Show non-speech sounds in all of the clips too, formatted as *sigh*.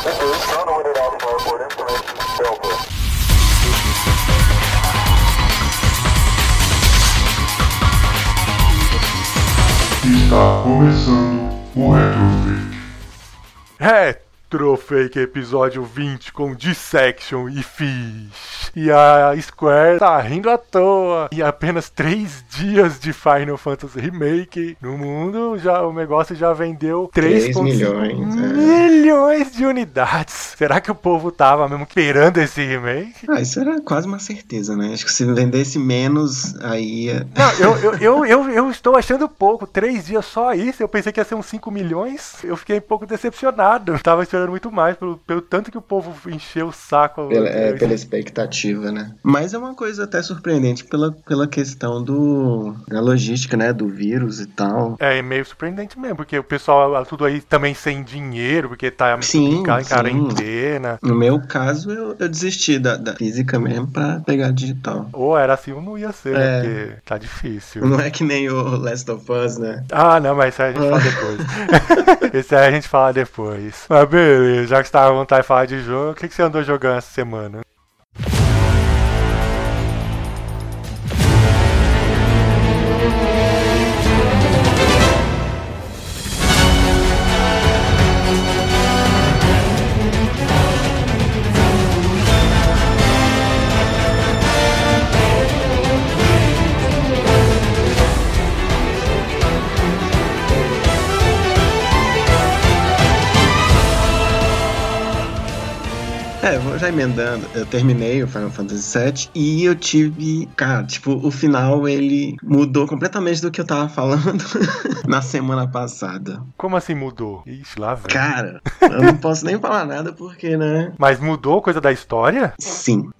Está começando o Retrofake. Retrofake episódio 20 com Dissection e Fish. E a Square tá rindo à toa. Em apenas 3 dias de Final Fantasy Remake no mundo, já o negócio já vendeu 3 3 milhões, é. milhões de unidades. Será que o povo tava mesmo esperando esse remake? Ah, isso era quase uma certeza, né? Acho que se vendesse menos, aí. Não, eu, eu, eu, eu, eu estou achando pouco. Três dias só isso. Eu pensei que ia ser uns 5 milhões. Eu fiquei um pouco decepcionado. Tava esperando muito mais, pelo, pelo tanto que o povo encheu o saco. Pela, é, pela expectativa, né? Mas é uma coisa até surpreendente pela, pela questão do, da logística, né? Do vírus e tal. É meio surpreendente mesmo, porque o pessoal tudo aí também sem dinheiro, porque tá Sim, em sim. quarentena. No meu caso, eu, eu desisti da, da física mesmo pra pegar digital. Ou era assim ou não ia ser, né? É. Porque tá difícil. Não é que nem o Last of Us, né? Ah, não, mas isso aí a gente fala depois. *laughs* Esse aí a gente fala depois. Mas beleza, já que você tava à vontade de falar de jogo, o que, que você andou jogando essa semana? É, vou já emendando, eu terminei o Final Fantasy VII e eu tive. Cara, tipo, o final ele mudou completamente do que eu tava falando *laughs* na semana passada. Como assim mudou? Ixi, lá vem. Cara, *laughs* eu não posso nem falar nada porque, né? Mas mudou coisa da história? Sim.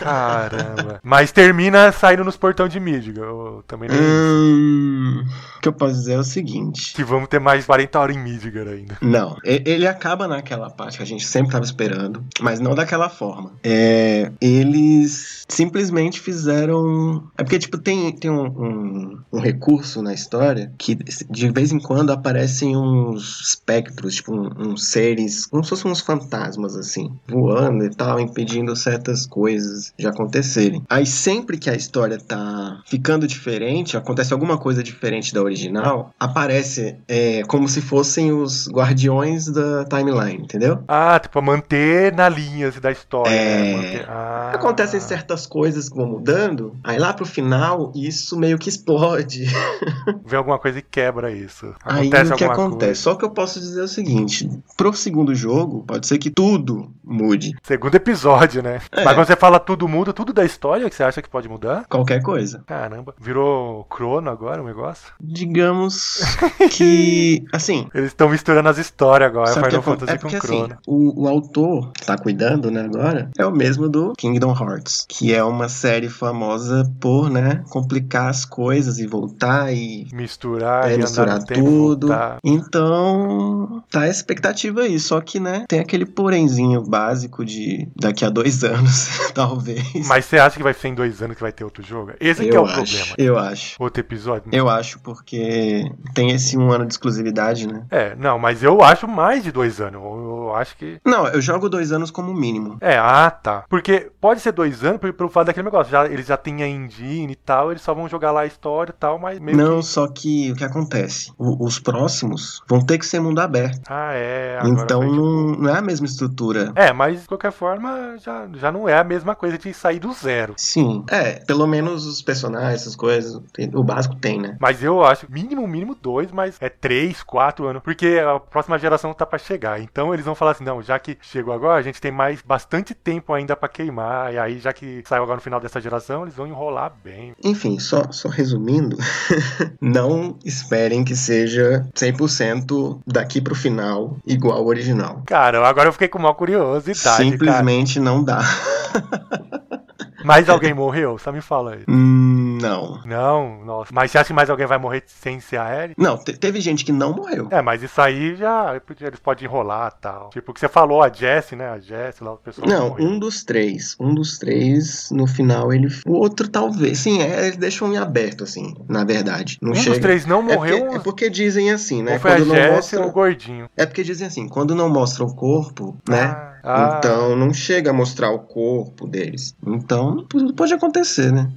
Caramba. Mas termina saindo nos portão de Midgar. Eu também não. Hum, o que eu posso dizer é o seguinte. Que vamos ter mais 40 horas em Midgar ainda. Não, ele acaba naquela parte que a gente sempre tava esperando, mas não daquela forma. É, eles simplesmente fizeram. É porque, tipo, tem, tem um, um, um recurso na história que de vez em quando aparecem uns espectros, tipo, uns seres, como se fossem uns fantasmas, assim, voando e tal, impedindo certas coisas de acontecerem. Aí sempre que a história tá ficando diferente, acontece alguma coisa diferente da original, aparece é, como se fossem os guardiões da timeline, entendeu? Ah, tipo, manter na linha assim, da história. É. né? Manter- Ah. Acontecem certas coisas que vão mudando, aí lá pro final isso meio que explode. *laughs* Vê alguma coisa e quebra isso. Aí Acontece o que acontece? coisa. Só que eu posso dizer o seguinte: pro segundo jogo, pode ser que tudo mude. Segundo episódio, né? É. Mas quando você fala tudo muda, tudo da história que você acha que pode mudar? Qualquer coisa. Caramba. Virou crono agora o negócio? Digamos *laughs* que. Assim. Eles estão misturando as histórias agora, Sabe o que Final acon- Fantasy é com porque assim, crono. o, o autor que tá cuidando, né, agora, é o mesmo do Kingdom Hearts, que é uma série famosa por, né, complicar as coisas e voltar e Misturar é, e misturar tempo, tudo. voltar. Então, tá a expectativa aí. Só que, né, tem aquele porenzinho básico de daqui a dois *laughs* anos, talvez. Mas você acha que vai ser em dois anos que vai ter outro jogo? Esse que é o acho, problema. eu acho. Outro episódio? Eu acho, porque tem esse um ano de exclusividade, né? É, não, mas eu acho mais de dois anos. Eu, eu acho que. Não, eu jogo dois anos como mínimo. É, ah, tá. Porque pode ser dois anos, pelo, fato daquele negócio. Já, eles já têm a engine e tal, eles só vão jogar lá a história e tal, mas meio Não, que. só que o que acontece? O- os próximos vão ter que ser mundo aberto. Ah, é. então não, não é a mesma estrutura. É, mas de qualquer forma já, já não é a mesma coisa de sair do zero. Sim. É, pelo menos os personagens, essas coisas, o básico tem, né? Mas eu acho mínimo, mínimo dois, mas é três, quatro anos. Porque a próxima geração tá pra chegar. Então eles vão falar assim: não, já que chegou agora, a gente tem mais bastante tempo ainda pra queimar. E aí, já que saiu agora no final dessa geração, eles vão enrolar bem. Enfim, só, só resumindo, *laughs* não esperem que seja 100% daqui pro final igual ao original. Cara, agora eu fiquei com uma curiosidade. Cara. Simplesmente não dá. *laughs* Mas alguém morreu? Só me fala aí. Hum, Não. Não, nossa. Mas você acha que mais alguém vai morrer sem ser a Ellie? Não, te- teve gente que não morreu. É, mas isso aí já. Eles podem enrolar e tal. Tipo, o que você falou, a Jessie, né? A Jessie lá, o pessoal. Não, um dos três. Um dos três, no final, ele. O outro, talvez. Sim, é, eles deixam em aberto, assim, na verdade. Não Um chega. dos três não É morreu. porque, é porque dizem assim, né? ou foi a Quando não Jessie mostra. ou o gordinho. É porque dizem assim, quando não mostra o corpo, né? Ah, Então não chega a mostrar o corpo deles. Então pode acontecer, né?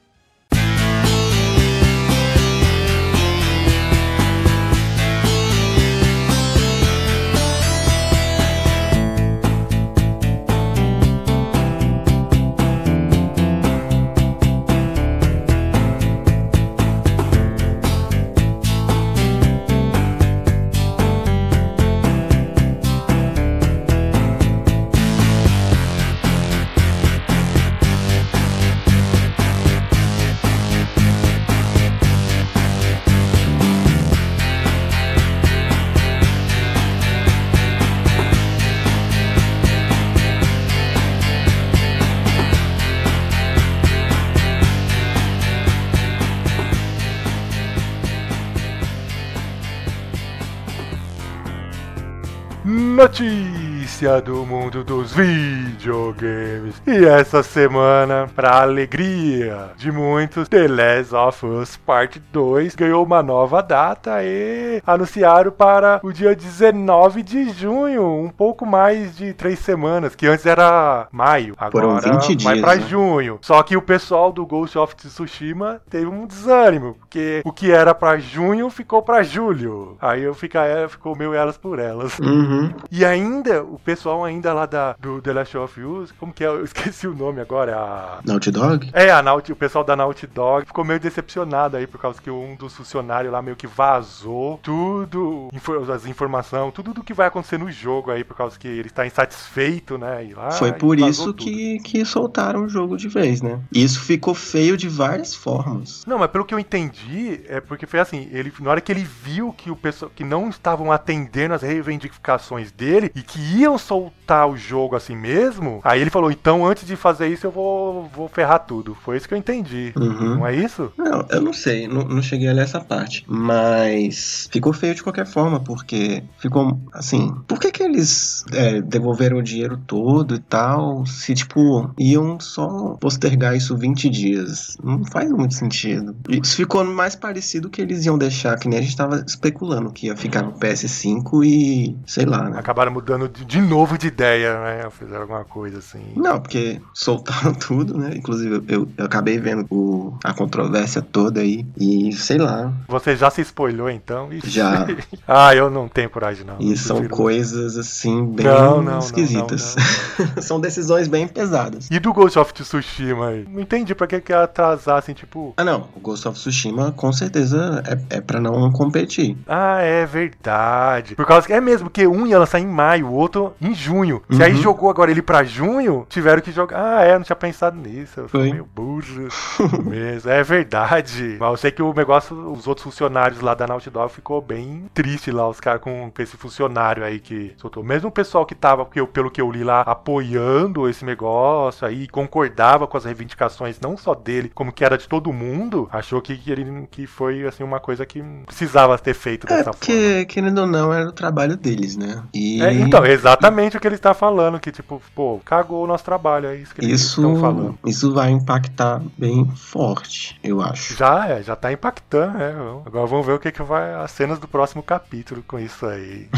Nutty! Notícia do mundo dos videogames. E essa semana, pra alegria de muitos, The Last of Us Part 2 ganhou uma nova data e anunciaram para o dia 19 de junho, um pouco mais de três semanas, que antes era maio, Foram agora 20 vai dias, pra né? junho. Só que o pessoal do Ghost of Tsushima teve um desânimo, porque o que era pra junho ficou pra julho. Aí eu fica, ficou meio elas por elas. Uhum. E ainda, o pessoal ainda lá da, do The Last of Us, como que é? Eu *laughs* esqueci o nome agora, a... Naughty Dog? É, a Naughty, o pessoal da Naughty Dog ficou meio decepcionado aí por causa que um dos funcionários lá meio que vazou tudo, as informações, tudo do que vai acontecer no jogo aí por causa que ele está insatisfeito, né? E lá, Foi por isso tudo. que, que soltaram o jogo de vez, né? Isso ficou feio de várias formas. Não, mas pelo que eu entendi, é porque foi assim, ele, na hora que ele viu que o pessoal que não estavam atendendo as reivindicações dele e que iam soltar o jogo assim mesmo, aí ele falou, então antes de fazer isso eu vou, vou ferrar tudo. Foi isso que eu entendi. Uhum. Não é isso? Não, eu não sei, não, não cheguei a ler essa parte. Mas ficou feio de qualquer forma, porque ficou assim. Por que, que eles é, devolveram o dinheiro todo e tal? Se, tipo, iam só postergar isso 20 dias. Não faz muito sentido. Isso ficou mais parecido que eles iam deixar, que nem a gente tava especulando, que ia ficar no PS5 e. sei lá, né? Acabaram mudando de, de novo de ideia, né? Fizeram alguma coisa assim. Não, porque soltaram *laughs* tudo, né? Inclusive, eu, eu acabei vendo o, a controvérsia toda aí. E sei lá. Você já se spoilou então? Ixi. Já. *laughs* ah, eu não tenho coragem não. E são prefiro- coisas assim bem Não, não, esquisitas. *laughs* são decisões bem pesadas. E do Ghost of Tsushima aí? Não entendi pra que que atrasar assim, tipo, Ah, não. O Ghost of Tsushima com certeza é, é para não competir. Ah, é verdade. Por causa que é mesmo que um ia lançar em maio, o outro em junho. Se aí Uhum. jogou agora ele pra junho, tiveram que jogar. Ah, é, não tinha pensado nisso. Eu fui meio burro *laughs* mesmo. É verdade. Mas eu sei que o negócio, os outros funcionários lá da Naughty Dog ficou bem triste lá, os caras com, com esse funcionário aí que soltou. Mesmo o pessoal que tava, porque eu- pelo que eu li lá, apoiando esse negócio aí, concordava com as reivindicações, não só dele, como que era de todo mundo, achou que, que ele que foi assim uma coisa que precisava ter feito É, dessa forma. porque, querendo ou não, era o trabalho deles, né? E É, então, é exatamente o que ele está falando, que tipo, pô, cagou o nosso trabalho, é isso que eles isso, estão falando. isso vai impactar bem forte, eu acho. Já é, já tá impactando, né? Agora vamos ver o que, que vai as cenas do próximo capítulo com isso aí. *laughs*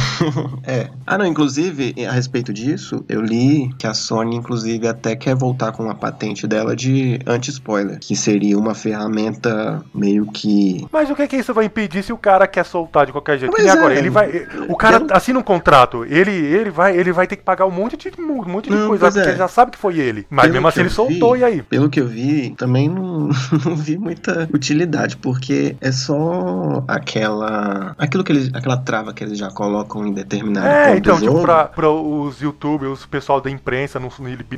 É. Ah, não, inclusive, a respeito disso, eu li que a Sony, inclusive, até quer voltar com uma patente dela de anti-spoiler, que seria uma ferramenta meio que. Mas o que que isso vai impedir se o cara quer soltar de qualquer jeito? Mas nem é. agora, ele vai. O cara assina um contrato, ele, ele, vai, ele vai ter que pagar um monte de, um monte de Não, coisa, porque é. ele já sabe que foi ele. Mas Pelo mesmo assim ele soltou, vi- e aí? Pelo que eu vi, também não, *laughs* não vi muita utilidade, porque é só aquela. aquilo que eles. aquela trava que eles já colocam em determinado É, então, tipo, jogo. pra, pra os youtubers, o pessoal da imprensa não,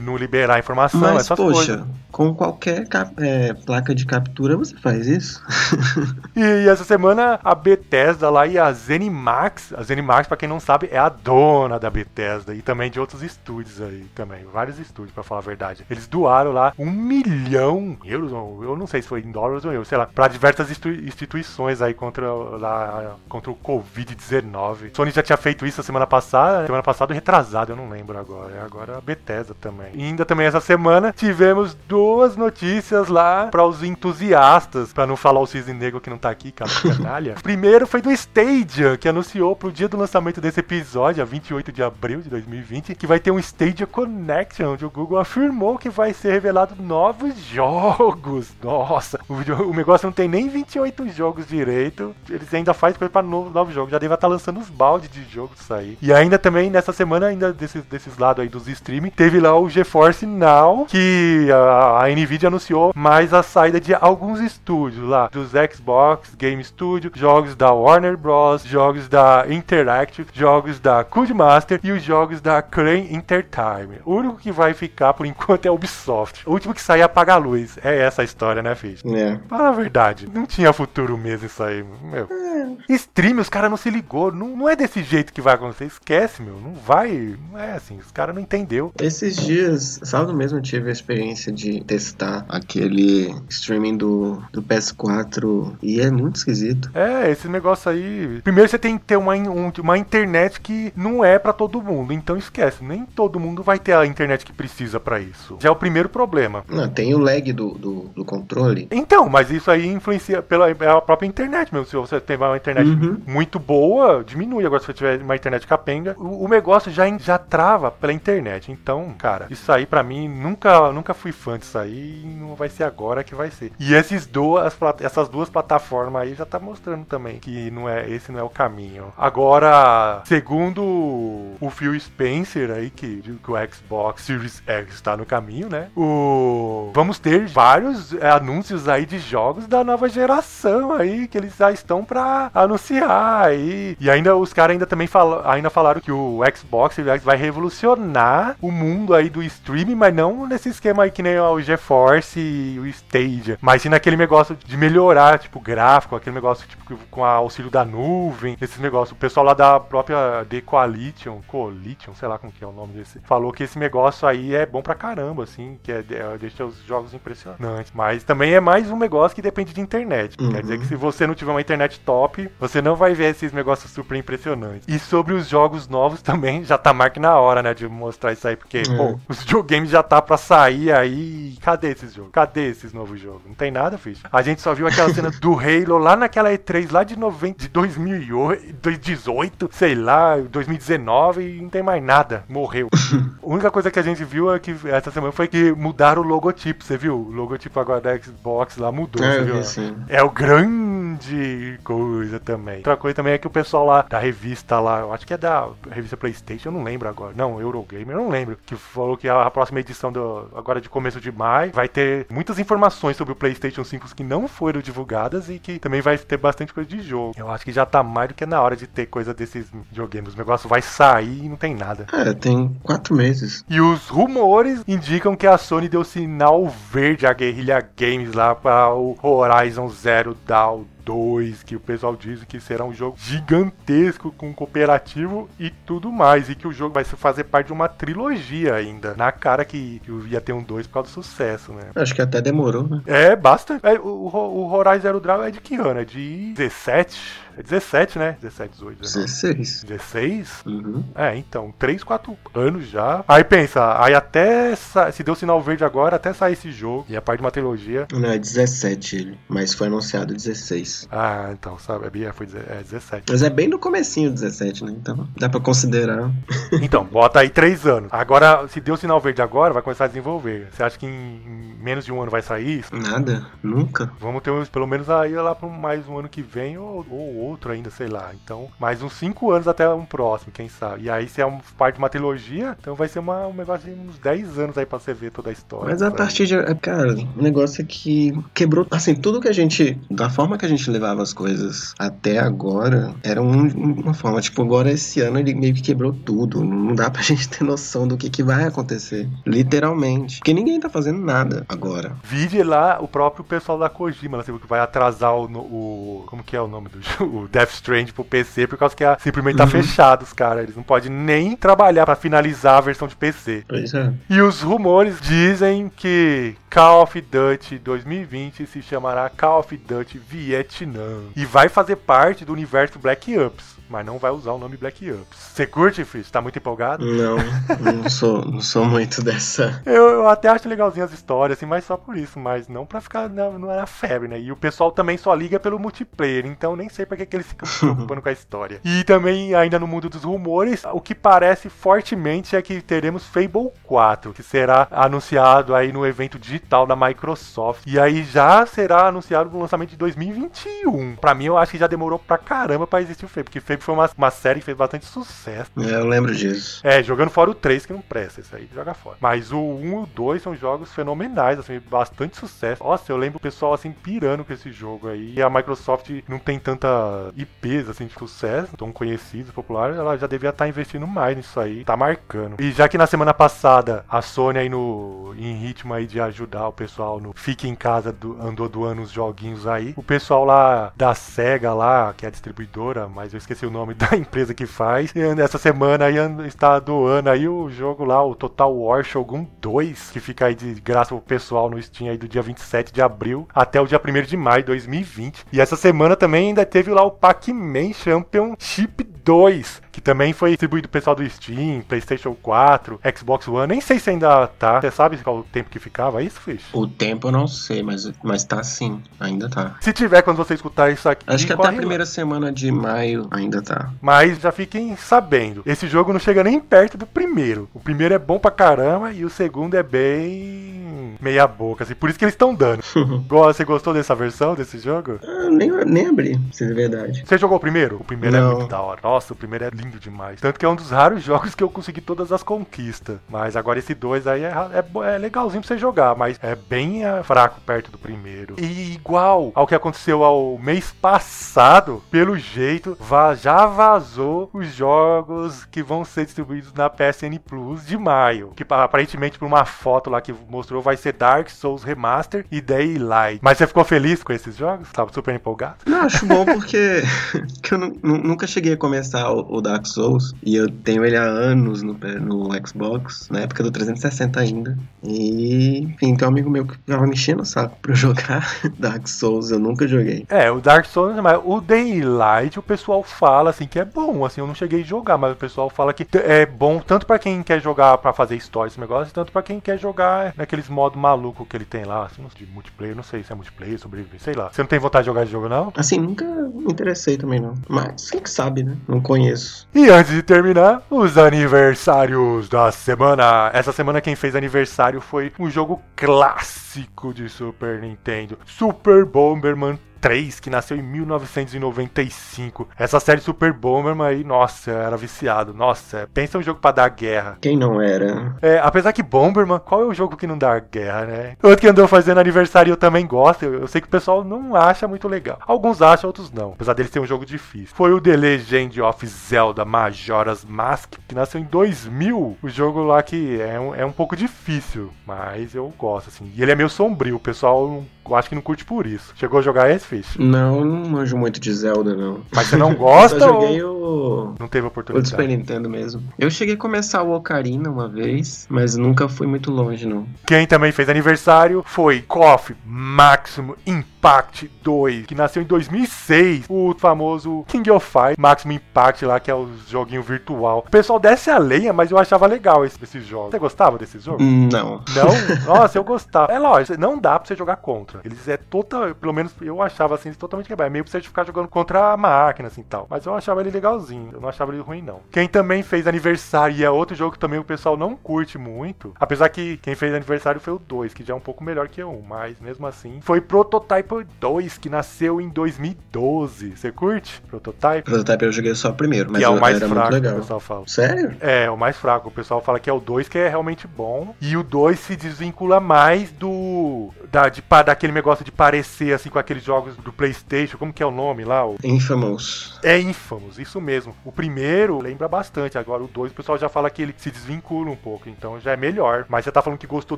não liberar informação, Mas, essas poxa, coisas. com qualquer cap- é, placa de captura você faz isso. *laughs* E essa semana a Bethesda lá e a Zenimax, a Zenimax, pra quem não sabe, é a dona da Bethesda. Bethesda e também de outros estúdios aí também, vários estúdios para falar a verdade. Eles doaram lá um milhão de euros, eu não sei se foi em dólares ou euros, sei lá, para diversas instituições aí contra, lá, contra o Covid-19. Sony já tinha feito isso a semana passada, semana passada retrasado, eu não lembro agora. Agora a Bethesda também. E ainda também essa semana tivemos duas notícias lá para os entusiastas, para não falar o Cisne Negro que não tá aqui, cara, canalha. *laughs* Primeiro foi do Stadia, que anunciou pro dia do lançamento desse episódio, a 28 de abril de 2020, que vai ter um Stadia Connection, onde o Google afirmou que vai ser revelado novos jogos. Nossa, o, o negócio não tem nem 28 jogos direito, eles ainda fazem coisa pra novos novo jogos, já deve estar lançando os baldes de jogos aí. E ainda também, nessa semana, ainda desses, desses lados aí dos streaming, teve lá o GeForce Now, que a, a Nvidia anunciou mais a saída de alguns estúdios lá, dos Xbox Game Studio, jogos da Warner Bros, jogos da Interactive, jogos da Codemaster e os jogos da Crane Entertainment. O único que vai ficar por enquanto é a Ubisoft. O último que sair apaga a luz. É essa a história, né, Fish? É. Fala a verdade. Não tinha futuro mesmo isso aí, meu. É. Stream, os caras não se ligou. Não, não é desse jeito que vai acontecer. Esquece, meu. Não vai. Não é assim. Os caras não entendeu. Esses dias, sábado mesmo, eu tive a experiência de testar aquele streaming do, do PS4 e é muito esquisito. É, esse negócio aí. Primeiro você tem que ter uma, um- uma internet que não é pra todo mundo. Então esquece. Nem todo mundo vai ter a internet que precisa pra isso. Já é o primeiro problema. Não, tem o lag do, do, do controle. Então, mas isso aí influencia pela é a própria internet mesmo. Se você tem uma internet Uhum. muito boa, diminui. Agora, se você tiver uma internet capenga, o, o negócio já, já trava pela internet. Então, cara, isso aí pra mim nunca, nunca fui fã disso aí e não vai ser agora que vai ser. E esses duas, essas duas plataformas aí já tá mostrando também que não é, esse não é o caminho. Agora, segundo o Phil Spencer aí, que, que o Xbox Series X está no caminho, né? O... Vamos ter vários é, anúncios aí de jogos da nova geração aí, que eles já estão pra anunciar aí. E ainda os caras ainda também fala, ainda falaram que o Xbox Series X vai revolucionar o mundo aí do streaming, mas não nesse esquema aí que nem o GeForce e o Stadia, mas sim naquele negócio de melhorar, tipo, gráfico, aquele negócio tipo com auxílio da nuvem, esses negócios. O pessoal lá da própria The Coalition, Coalition, sei lá como que é o nome desse, falou que esse negócio aí é bom pra caramba, assim, que é, é- deixa os jogos impressionantes. Mas também é mais um negócio que depende de internet. Uhum. Quer dizer que se você não tiver uma internet top, você não vai ver esses negócios super impressionantes. E sobre os jogos novos também, já tá que na hora, né, de mostrar isso aí, porque, É. pô, os videogames já tá pra sair aí. Cadê esses jogos? Cadê esses novos jogos? Não tem nada, ficha. A gente só viu aquela cena *laughs* do Halo lá naquela E3 lá de 90, de 2008, 2018, sei lá, 2019 e não tem mais nada. Morreu. *laughs* A única coisa que a gente viu é que essa semana foi que mudaram o logotipo. Você viu? O logotipo agora da Xbox lá mudou. É, viu? vi sim. É o grande coisa também. Outra coisa também é que o pessoal lá da revista lá, eu acho que é da revista PlayStation, eu não lembro agora. Não, Eurogamer, eu não lembro. Que falou que a próxima edição do agora de começo de maio vai ter muitas informações sobre o PlayStation 5 que não foram divulgadas e que também vai ter bastante coisa de jogo. Eu acho que já tá mais do que na hora de ter coisa desses videogames. O negócio vai sair não tem nada. É, tem quatro meses. E os rumores indicam que a Sony deu sinal verde à Guerrilla Games lá para o Horizon Zero Dawn 2, que o pessoal diz que será um jogo gigantesco com cooperativo e tudo mais, e que o jogo vai fazer parte de uma trilogia ainda. Na cara que que ia ter um 2 por causa do sucesso, né? Acho que até demorou, né? É, bastante. É, o, o Horizon Zero Dawn é de que ano? É de 17? É 17, né? 17, 18, 19. 16. 16? Uhum. É, então, 3, 4 anos já. Aí pensa, aí até sa- se deu sinal verde agora, até sair esse jogo, e a parte de uma trilogia. Não, é 17 ele, mas foi anunciado 16. Ah, então, sabe, é, foi deze- é 17. Mas é bem no comecinho 17, né? Então dá pra considerar. *laughs* Então, bota aí 3 anos. Agora, se deu sinal verde agora, vai começar a desenvolver. Você acha que em, menos de um ano vai sair isso? Nada, nunca. Vamos ter pelo menos aí lá para mais um ano que vem ou, ou outro ainda, sei lá. Então, mais uns 5 anos até um próximo, quem sabe. E aí, se é um, parte de uma trilogia, então vai ser uma, um negócio de uns 10 anos aí pra você ver toda a história. Mas a sabe? partir de. é, Cara, o negócio é que quebrou. Assim, tudo que a gente. Da forma que a gente gente levava as coisas até agora, era um- uma forma. Tipo, agora esse ano ele meio que quebrou tudo. Não dá pra *laughs* gente ter noção do que, que vai acontecer. Literalmente. Porque ninguém tá fazendo nada agora. Vide lá o próprio pessoal da Kojima, lá, que vai atrasar o, o- Como que é o nome do jogo? *laughs* O Death Strand pro PC, por causa que a- simplesmente tá Uhum. fechado, os caras. Eles não podem nem trabalhar pra finalizar a versão de PC. Pois é. E os rumores dizem que Call of Duty 2020 se chamará Call of Duty Vietnã. E vai fazer parte do universo Black Ops. Mas não vai usar o nome Black Ops. Você curte, Fish? Tá muito empolgado? Não, não sou, não sou muito dessa. Eu, eu até acho legalzinho as histórias, assim, mas só por isso, mas não pra ficar na, era febre, né? E o pessoal também só liga pelo multiplayer, então nem sei pra que, que eles ficam se preocupando *laughs* com a história. E também, ainda no mundo dos rumores, o que parece fortemente é que teremos Fable 4, que será anunciado aí no evento digital da Microsoft. E aí já será anunciado no lançamento de 2021. Pra mim, eu acho que já demorou pra caramba pra existir o Fable, porque Fable foi uma, uma série que fez bastante sucesso. É, eu lembro disso. É, jogando fora o 3 que não presta, isso aí joga fora. Mas o 1 e o 2 são jogos fenomenais, assim, bastante sucesso. Nossa, eu lembro o pessoal assim pirando com esse jogo aí. E a Microsoft não tem tanta IPs assim de sucesso, tão conhecidos, populares, ela já devia estar investindo mais nisso aí, tá marcando. E já que na semana passada a Sony aí no em ritmo aí de ajudar o pessoal no Fique em Casa do, andou doando os joguinhos aí, o pessoal lá da Sega lá, que é a distribuidora, mas eu esqueci o nome *laughs* da empresa que faz. E essa semana aí está doando aí o jogo lá, o Total War Shogun 2, que fica aí de graça pro pessoal no Steam aí do dia 27 de abril até o dia 1 de maio de 2020. E essa semana também ainda teve lá o Pac-Man Championship 2, que também foi distribuído pro pessoal do Steam, PlayStation 4, Xbox One. Nem sei se ainda tá. Você sabe qual o tempo que ficava isso, Fish? O tempo eu não sei, mas, mas tá sim. Ainda tá. Se tiver quando você escutar isso aqui, Acho que até a lá. primeira semana de maio ainda tá. Mas já fiquem sabendo, esse jogo não chega nem perto do primeiro. O primeiro é bom pra caramba e o segundo é bem meia boca, assim. Por isso que eles estão dando. *laughs* Você gostou dessa versão desse jogo? Ah, nem, nem abri, se é verdade. Você jogou o primeiro? O primeiro é Não. muito da hora. Nossa, o primeiro é lindo demais. Tanto que é um dos raros *laughs* jogos que eu consegui todas as conquistas. Mas agora esse dois aí é, é, é legalzinho pra você jogar, mas é bem é, fraco perto do primeiro. E igual ao que aconteceu ao mês passado, pelo jeito, já vazou os jogos que vão ser distribuídos na PSN Plus de maio. Que pa- aparentemente, por uma foto lá que mostrou, vai ser Dark Souls Remaster e Daylight. Mas você ficou feliz com esses jogos? Tava super empolgado? Não, acho bom porque *laughs* que eu nu- nu- nunca cheguei a começar o, o Souls e eu tenho ele há anos no, no Xbox, na época do 360 ainda. E, enfim, tem um amigo meu que tava me enchendo o saco pra eu *laughs* jogar Dark Souls, eu nunca joguei. É, o Dark Souls, mas o Daylight, o pessoal fala assim que é bom, assim, eu não cheguei a jogar, mas o pessoal fala que é bom tanto pra quem quer jogar pra fazer história esse negócio, tanto pra quem quer jogar naqueles modos maluco que ele tem lá, assim, de multiplayer, não sei se é multiplayer, sobreviver, sei lá. Você não tem vontade de jogar esse jogo não? Assim, nunca me interessei também não. Mas quem que sabe, né? Não conheço. E antes de terminar, os aniversários da semana. Essa semana quem fez aniversário foi um jogo clássico de Super Nintendo, Super Bomberman 3, que nasceu em 1995. Essa série Super Bomberman aí, nossa, era viciado. Nossa, pensa um jogo pra dar guerra. Quem não era? É, apesar que Bomberman, qual é o jogo que não dá guerra, né? Outro que andou fazendo aniversário eu também gosto. Eu, eu sei que o pessoal não acha muito legal. Alguns acham, outros não. Apesar dele ser um jogo difícil. Foi o The Legend of Zelda Majora's Mask, que nasceu em 2000. O jogo lá que é um, é um pouco difícil, mas eu gosto, assim. E ele é meio sombrio. O pessoal, eu acho que não curte por isso. Chegou a jogar esse, Fish? Não, não manjo muito de Zelda, não. Mas você não *laughs* Eu gosta ou joguei o... não teve O oportunidade? Super Nintendo mesmo. Eu cheguei a começar o Ocarina uma vez, mas nunca fui muito longe, não. Quem também fez aniversário foi KOF Maximum Impact 2, que nasceu em 2006. O famoso King of Fighters Maximum Impact lá, que é o joguinho virtual. O pessoal desce a lenha, mas eu achava legal esse, esse jogo. Você gostava desse jogo? Não. Não? Nossa, eu gostava. É lógico, não dá pra você jogar contra. Eles é total, pelo menos eu achava assim, totalmente quebrado. É meio pra você ficar jogando contra a máquina, assim tal. Mas eu achava ele legalzinho. Eu não achava ele ruim, não. Quem também fez aniversário e é outro jogo que também o pessoal não curte muito. Apesar que quem fez aniversário foi o 2, que já é um pouco melhor que o 1. Mas mesmo assim, foi Prototype 2, que nasceu em 2012. Você curte Prototype? Prototype eu joguei só o primeiro, mas que é o mais fraco, o pessoal fala. Sério? É, o mais fraco. O pessoal fala que é o 2 que é realmente bom. E o 2 se desvincula mais do. Da, de, daquele negócio de parecer assim com aqueles jogos jogos do PlayStation, como que é o nome lá? O... Infamous. É Infamous, isso mesmo. O primeiro lembra bastante, agora o 2 o pessoal já fala que ele se desvincula um pouco, então já é melhor. Mas você tá falando que gostou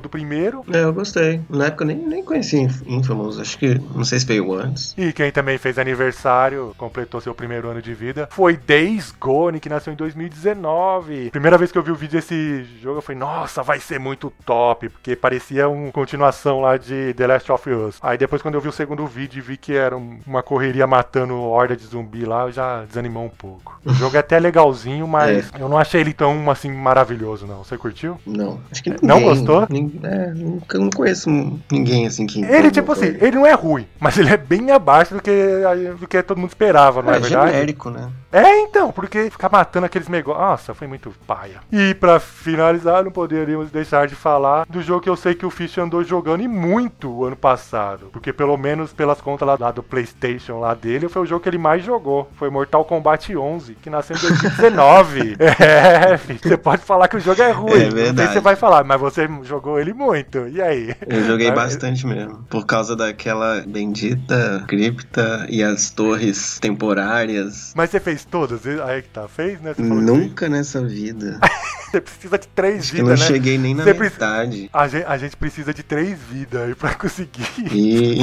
do primeiro. É, eu gostei. Na época eu nem, nem conhecia Infamous, acho que não sei se veio antes. E quem também fez aniversário, completou seu primeiro ano de vida, foi Days Gone, que nasceu em 2019. Primeira vez que eu vi o vídeo desse jogo, eu falei, nossa, vai ser muito top, porque parecia uma continuação lá de The Last of Us. Aí depois, quando eu vi o segundo vídeo e vi que era uma correria matando horda de zumbi lá, já desanimou um pouco. O jogo é até legalzinho, mas é. eu não achei ele tão assim maravilhoso, não. Você curtiu? Não. Acho que ninguém, não gostou? Ninguém, é, nunca, não conheço ninguém assim que. Ele, tipo assim, ele não é ruim, mas ele é bem abaixo do que, do que todo mundo esperava, não é, é verdade? genérico, né? É, então, porque ficar matando aqueles negócios. Nossa, foi muito paia. E para finalizar, não poderíamos deixar de falar do jogo que eu sei que o Fish andou jogando e muito ano passado. Porque pelo menos pelas contas lá, lá do PlayStation lá dele, foi o jogo que ele mais jogou. Foi Mortal Kombat 11, que nasceu em 2019. *laughs* é, Fish, você pode falar que o jogo é ruim. É verdade. Você vai falar, mas você jogou ele muito. E aí? Eu joguei bastante mesmo. Por causa daquela bendita cripta e as torres temporárias. Mas você fez todas? Aí que tá, fez, né? Nunca nessa vida. *laughs* Você precisa de três vidas, né? Eu não cheguei nem na Você metade. A gente, a gente, precisa de três vidas aí pra *laughs* conseguir. E...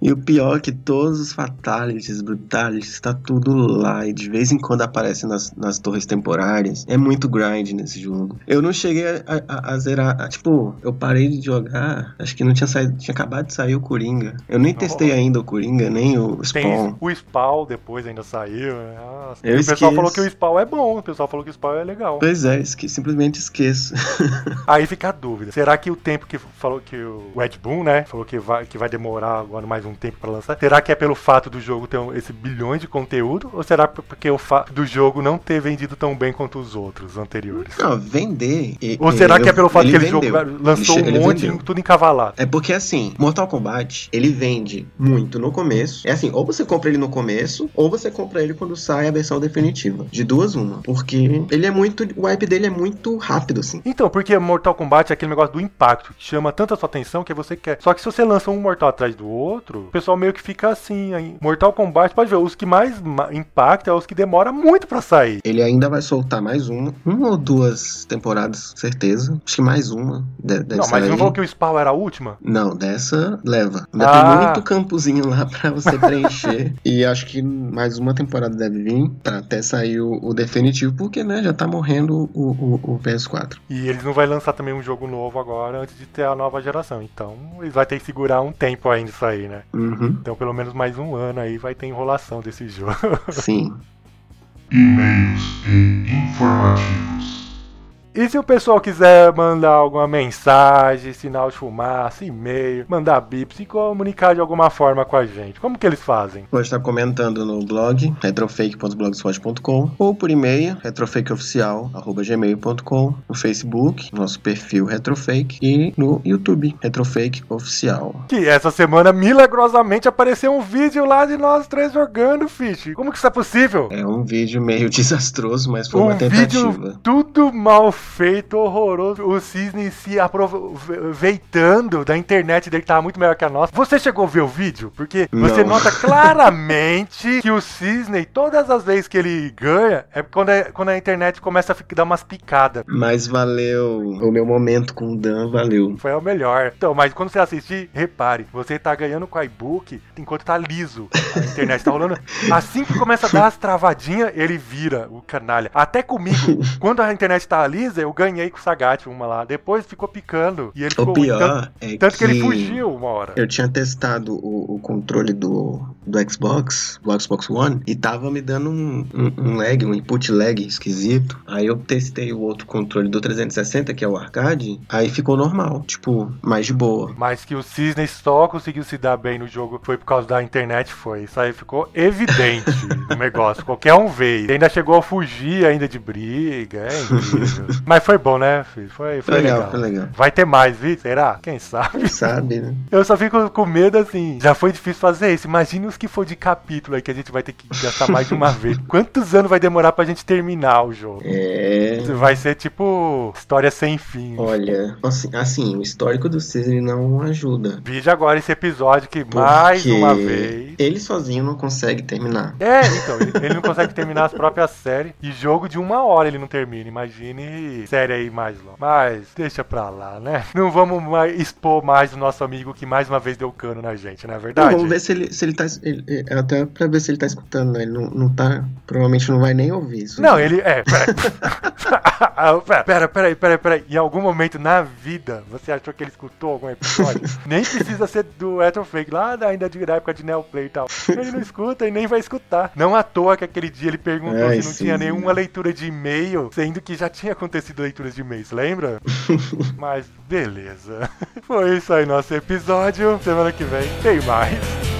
e o pior é que todos os fatalities, brutalities, tá tudo lá. E de vez em quando aparece nas, nas torres temporárias. É muito grind nesse jogo. Eu não cheguei a, a, a zerar. A, tipo, eu parei de jogar. Acho que não tinha saído. Tinha acabado de sair o Coringa. Eu nem testei ainda o Coringa, nem o Spawn. Tem o Spawn depois ainda saiu. Nossa, o pessoal falou que o Spawn é bom. O pessoal falou que o Spawn é legal. Pois é, esqueci que simplesmente esqueço. *laughs* Aí fica a dúvida. Será que o tempo que falou que o Ed Boon, né, falou que vai, que vai demorar agora mais um tempo para lançar, será que é pelo fato do jogo ter esse bilhões de conteúdo ou será porque o fato do jogo não ter vendido tão bem quanto os outros anteriores? Não, vender. Ou será que é pelo fato que ele jogo lançou ele, um monte, vendeu. tudo encavalado? É porque assim, Mortal Kombat, ele vende muito no começo. É assim, ou você compra ele no começo, ou você compra ele quando sai a versão definitiva. De duas uma. Porque ele é muito. O hype dele é muito rápido, assim. Então, porque Mortal Kombat é aquele negócio do impacto, que chama tanta sua atenção que você quer. Só que se você lança um Mortal atrás do outro, o pessoal meio que fica assim. Aí. Mortal Kombat, pode ver, os que mais impactam é os que demora muito para sair. Ele ainda vai soltar mais uma, uma ou duas temporadas, certeza. Acho que mais uma. Deve não, mas não falou que o Spawn era a última? Não, dessa leva. Ainda ah. tem muito campozinho lá *laughs* para você preencher. e acho que mais uma temporada deve vir pra até sair o, o definitivo, porque, né, já tá morrendo o, o, o, PS4. E eles não vai lançar também um jogo novo agora antes de ter a nova geração. Então eles vão ter que segurar um tempo ainda isso aí, né? Uhum. Então pelo menos mais um ano aí vai ter enrolação desse jogo. Sim. *laughs* E-mails e informativos. E se o pessoal quiser mandar alguma mensagem, sinal de fumaça, e-mail, mandar bip, se comunicar de alguma forma com a gente, como que eles fazem? Pode estar comentando no blog retrofake.blogspot.com ou por e-mail retrofakeoficial@gmail.com, no Facebook, nosso perfil Retrofake e no YouTube Retrofake Oficial. Que essa semana milagrosamente apareceu um vídeo lá de nós três jogando, Fish. Como que isso é possível? É um vídeo meio *laughs* desastroso, mas foi um uma tentativa. Vídeo tudo mal feito horroroso. O Cisne se aproveitando da internet dele, que tava muito melhor que a nossa. Você chegou a ver o vídeo? Porque Não. você nota *laughs* claramente que o Cisne, todas as vezes que ele ganha, é quando a, quando a internet começa a dar umas picadas. Mas valeu. O meu momento com o Dan valeu. Foi o melhor. Então, mas quando você assistir, repare, você tá ganhando com o iBook enquanto tá liso. A internet tá rolando. *laughs* Assim que começa a dar as travadinhas, ele vira o canalha. Até comigo, *laughs* quando a internet tá lisa, eu ganhei com o Sagat uma lá. Depois ficou picando. E ele o ficou. pior tanto, é tanto que, que ele fugiu uma hora. Eu tinha testado o, o, controle do, do Xbox, do Xbox One, e tava me dando um, um, um, lag, um input lag esquisito. Aí eu testei o outro controle do 360, que é o arcade, aí ficou normal, tipo, mais de boa. Mas que o Cisne só conseguiu se dar bem no jogo foi por causa da internet, foi. Isso aí ficou evidente *laughs* no negócio. Qualquer um veio. Ele ainda chegou a fugir ainda de briga, é incrível. *laughs* Mas foi bom, né, filho? Foi, foi legal, legal. foi legal. Vai ter mais, viu? Será? Quem sabe? Quem sabe, né? *laughs* Eu só fico com medo assim. Já foi difícil fazer isso. Imagine os que for de capítulo aí que a gente vai ter que gastar mais de uma *laughs* vez. Quantos anos vai demorar pra gente terminar o jogo? É. Vai ser tipo história sem fim. Olha, assim, assim, o histórico do Cisne não ajuda. Veja agora esse episódio que mais porque uma vez. Ele sozinho não consegue terminar. É, então, ele, ele não consegue terminar as próprias séries. E jogo de uma hora ele não termina. Imagine série aí mais longa. Mas deixa pra lá, né? Não vamos mais expor mais o nosso amigo que mais uma vez deu cano na gente, não é Não, verdade? vamos ver se ele, se ele tá. ele- é, até pra ver se ele tá escutando, né? Ele não, não tá. Provavelmente não vai nem ouvir isso. Não, ele. É, pera. *laughs* Ah, pera, pera, pera aí, pera aí, pera aí. Em algum momento na vida, você achou que ele escutou algum episódio? *laughs* nem precisa ser do Fake, lá da, ainda de, da época de Neoplay e tal. Ele não escuta e nem vai escutar. Não à toa que aquele dia ele perguntou Ai, se não sim. tinha nenhuma leitura de e-mail, sendo que já tinha acontecido leituras de e-mails, lembra? *laughs* Mas beleza. Foi isso aí nosso episódio. Semana que vem tem mais.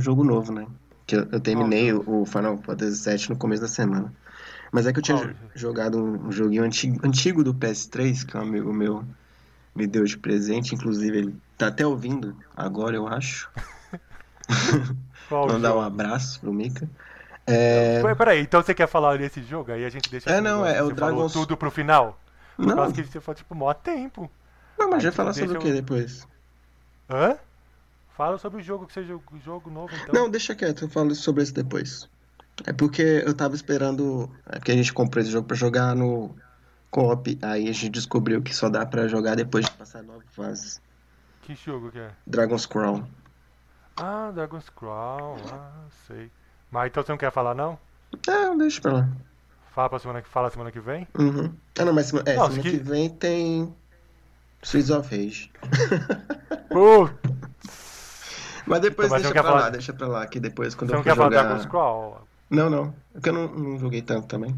Jogo novo, né? Que eu, eu terminei o, o Final Fantasy VII no começo da semana. Mas é que eu tinha jogado um, um joguinho antigo, antigo do PS3, que um amigo meu me deu de presente. Inclusive, ele tá até ouvindo agora, eu acho. *laughs* Mandar um abraço pro Mika. É... Peraí, então você quer falar desse jogo? Aí a gente deixa É, não, é o você falou Dragon's- tudo pro final? Por Não, causa que você falou, tipo, mó tempo. não, mas já falar sobre o que depois? Hã? Fala sobre o jogo que você jogou, jogo novo, então. Não, deixa quieto, eu falo sobre isso depois. É porque eu tava esperando. É porque a gente comprou esse jogo pra jogar no co-op. Aí a gente descobriu que só dá pra jogar depois de passar nove fases. Que jogo que é? Dragon's Crown. Ah, Dragon's Crown, ah, sei. Mas então você não quer falar, não? É, deixa pra lá. Fala pra semana que fala semana que vem? Uhum. Ah, não, mas semana, é, Não, semana que- que vem tem. Streets of Rage. *laughs* Pô, Mas depois Então, mas você deixa não pra quer lá, falar- deixa pra lá, que depois quando você eu não for quer falar jogar... Dragon's Crown? Não, não. É porque eu não, não joguei tanto também.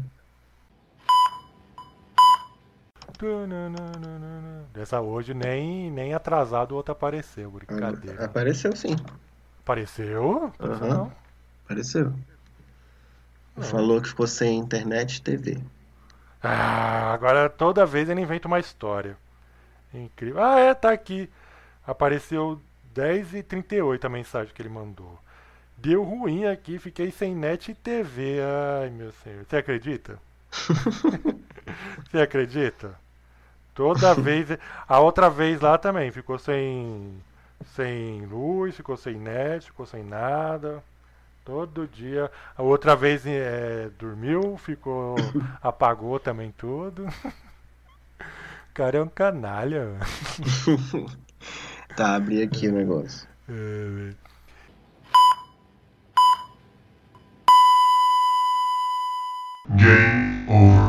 Dessa hoje nem, nem atrasado o outro apareceu, brincadeira. Apareceu sim. Apareceu? Apareceu Aham. não. Apareceu. Não. Falou que ficou sem internet e TV. Ah, agora toda vez ele inventa uma história. Incrível. Ah, é, tá aqui. Apareceu 10h38 a mensagem que ele mandou. Deu ruim aqui, fiquei sem net e TV. Ai, meu senhor. Você acredita? *laughs* Você acredita? Toda vez. A outra vez lá também. Ficou sem. Sem luz, ficou sem net, ficou sem nada. Todo dia. A outra vez é, dormiu, ficou. *coughs* apagou também tudo. *laughs* O cara é um canalha. *laughs* Tá, abri aqui o negócio. É, Game over.